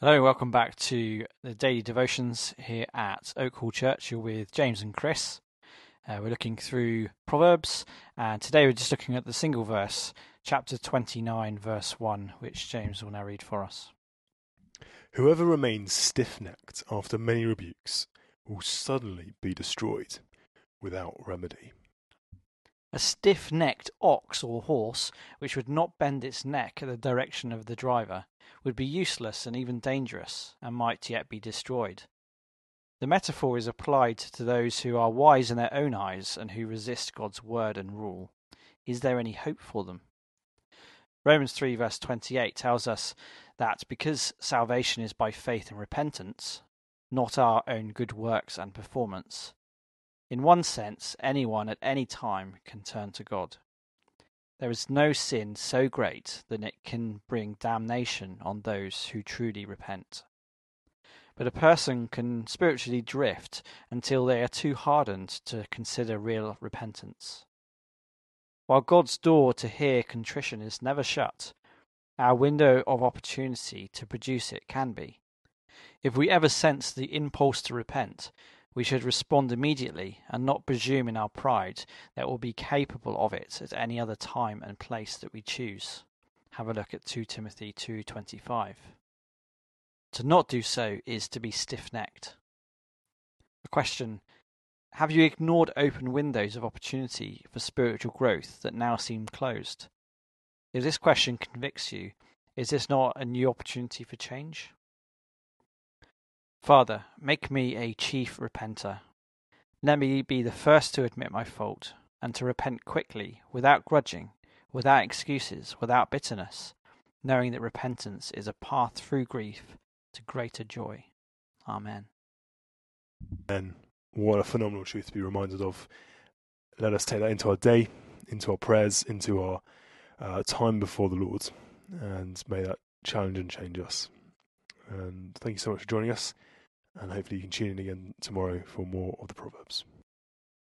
Hello, welcome back to the daily devotions here at Oak Hall Church. You're with James and Chris. Uh, we're looking through Proverbs, and today we're just looking at the single verse, chapter 29, verse 1, which James will now read for us. Whoever remains stiff necked after many rebukes will suddenly be destroyed without remedy. A stiff necked ox or horse, which would not bend its neck in the direction of the driver, would be useless and even dangerous, and might yet be destroyed. The metaphor is applied to those who are wise in their own eyes and who resist God's word and rule. Is there any hope for them? Romans 3, verse 28 tells us that because salvation is by faith and repentance, not our own good works and performance, in one sense, anyone at any time can turn to God. There is no sin so great that it can bring damnation on those who truly repent. But a person can spiritually drift until they are too hardened to consider real repentance. While God's door to hear contrition is never shut, our window of opportunity to produce it can be. If we ever sense the impulse to repent, we should respond immediately and not presume in our pride that we'll be capable of it at any other time and place that we choose. Have a look at 2 Timothy 2:25. To not do so is to be stiff-necked. A question: Have you ignored open windows of opportunity for spiritual growth that now seem closed? If this question convicts you, is this not a new opportunity for change? Father, make me a chief repenter. Let me be the first to admit my fault, and to repent quickly, without grudging, without excuses, without bitterness, knowing that repentance is a path through grief to greater joy. Amen. And what a phenomenal truth to be reminded of. Let us take that into our day, into our prayers, into our uh, time before the Lord, and may that challenge and change us. And thank you so much for joining us and hopefully you can tune in again tomorrow for more of the Proverbs.